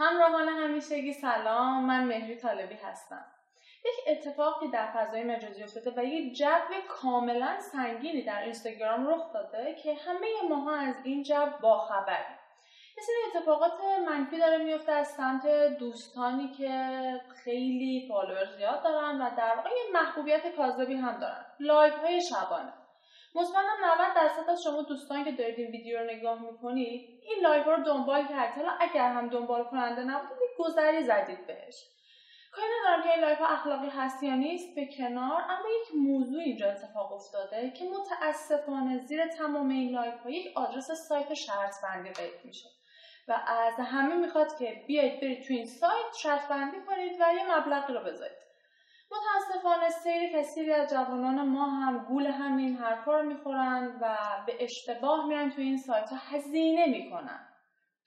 همراهان همیشگی سلام. من مهری طالبی هستم. یک اتفاقی در فضای مجازی افتاده و یک جو کاملا سنگینی در اینستاگرام رخ داده که همه ماها از این جو باخبریم یه سری اتفاقات منفی داره میفته از سمت دوستانی که خیلی فالوور زیاد دارن و در واقع محبوبیت کاذبی هم دارن. لایو های شبانه. مطمئنم 90 درصد از شما دوستانی که دارید این ویدیو رو نگاه می‌کنید این لایو رو دنبال کردید. حالا اگر هم دنبال کننده نبودید گذری زدید بهش. کاری ندارم که این لایو اخلاقی هست یا نیست به کنار. اما یک موضوع اینجا اتفاق افتاده که متاسفانه زیر تمام این لایو ها یک آدرس سایت شرط بندی قید میشه. و از همه می‌خواد که بیاید برید تو این سایت شرط بندی کنید و یه مبلغی رو بذارید. متاسفانه خیل کثیری از جوانان ما هم گول همین حرفا رو می‌خورن و به اشتباه میرن تو این سایت ها هزینه می‌کنن.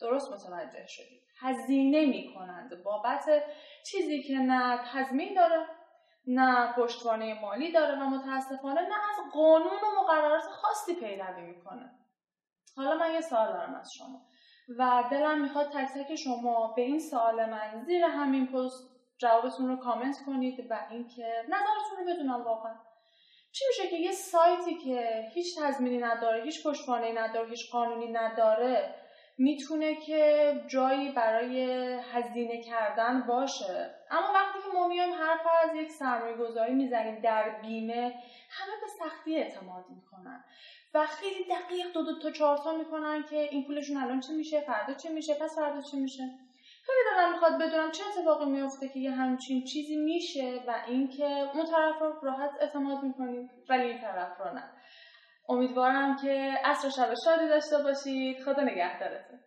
درست متوجه شدید. هزینه می‌کنند. بابت چیزی که نه تضمین داره نه پشتوانه مالی داره و متاسفانه نه از قانون و مقررات خاصی پیروی می‌کنه. حالا من یه سوال دارم از شما. و دلم می‌خواد تک تک شما به این سوال من زیر همین پست جوابتون رو کامنت کنید و اینکه نظرتون رو بدونم واقعا. چی میشه که یه سایتی که هیچ تضمینی نداره هیچ پشتوانه نداره هیچ قانونی نداره می‌تونه که جایی برای هزینه کردن باشه. اما وقتی که ما میایم حرف از یک سرمایه گذاری می‌زنیم در بیمه همه به سختی اعتماد می‌کنن. و خیلی دقیق دو دو تا چهار تا می‌کنن که این پولشون الان چه میشه فردا چه میشه پس فردا چه میشه؟ خیلی دارم می‌خواد بدونم چه اتفاقی میفته که یه همچین چیزی میشه و اینکه اون طرف رو راحت اعتماد می‌کنیم ولی این طرف رو نه. امیدوارم که عصر شب شادی داشته باشید. خدا نگهدارتون.